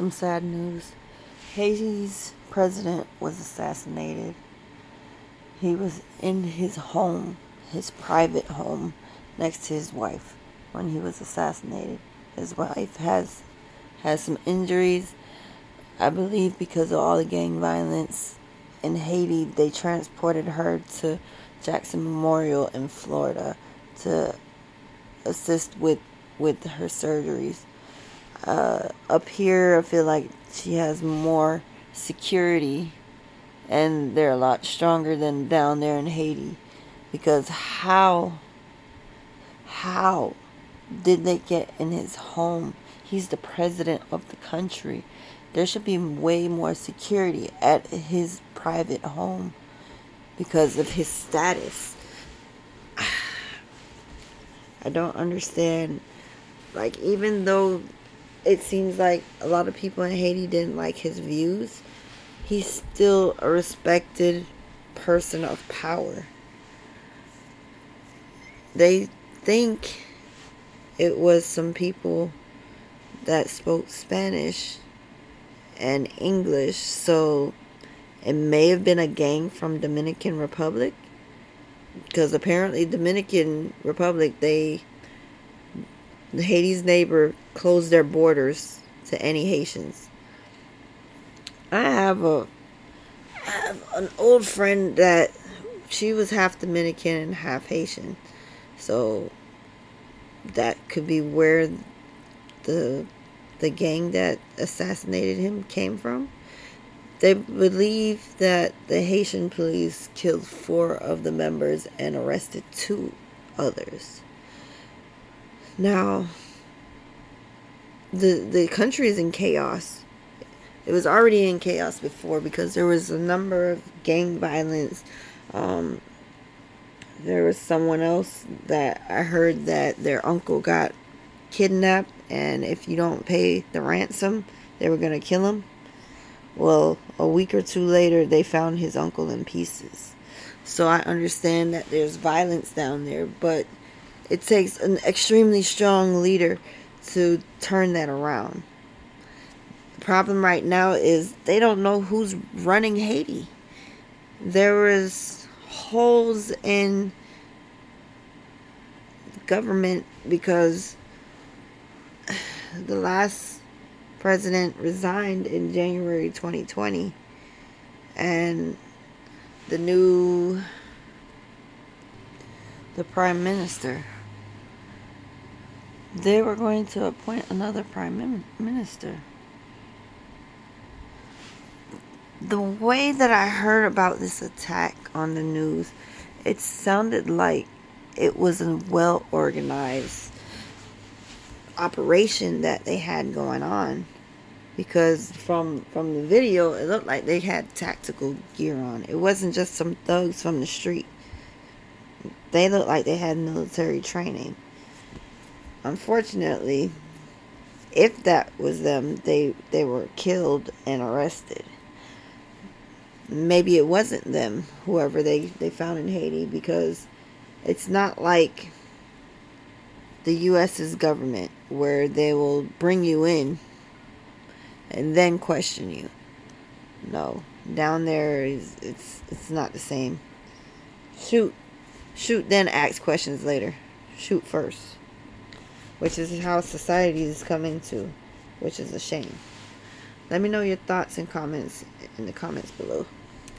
some sad news. Haiti's president was assassinated. He was in his home, his private home, next to his wife when he was assassinated. His wife has has some injuries. I believe because of all the gang violence in Haiti, they transported her to Jackson Memorial in Florida to assist with with her surgeries. Uh, up here, I feel like she has more security, and they're a lot stronger than down there in Haiti. Because how, how did they get in his home? He's the president of the country. There should be way more security at his private home because of his status. I don't understand. Like, even though it seems like a lot of people in Haiti didn't like his views, he's still a respected person of power. They think it was some people that spoke Spanish and English, so it may have been a gang from Dominican Republic because apparently Dominican Republic they Haiti's neighbor closed their borders to any Haitians. I have a I have an old friend that she was half Dominican and half Haitian. So that could be where the the gang that assassinated him came from. They believe that the Haitian police killed four of the members and arrested two others. Now, the the country is in chaos. It was already in chaos before because there was a number of gang violence. Um, there was someone else that I heard that their uncle got kidnapped, and if you don't pay the ransom, they were gonna kill him. Well, a week or two later, they found his uncle in pieces. So I understand that there's violence down there, but it takes an extremely strong leader to turn that around. The problem right now is they don't know who's running Haiti. There is holes in government because the last president resigned in January 2020 and the new the prime minister they were going to appoint another prime minister. The way that I heard about this attack on the news it sounded like it was a well organized operation that they had going on because from from the video it looked like they had tactical gear on. It wasn't just some thugs from the street. They looked like they had military training unfortunately if that was them they they were killed and arrested maybe it wasn't them whoever they they found in Haiti because it's not like the US's government where they will bring you in and then question you. No, down there is it's it's not the same. Shoot, shoot, then ask questions later. Shoot first, which is how society is coming to, which is a shame. Let me know your thoughts and comments in the comments below.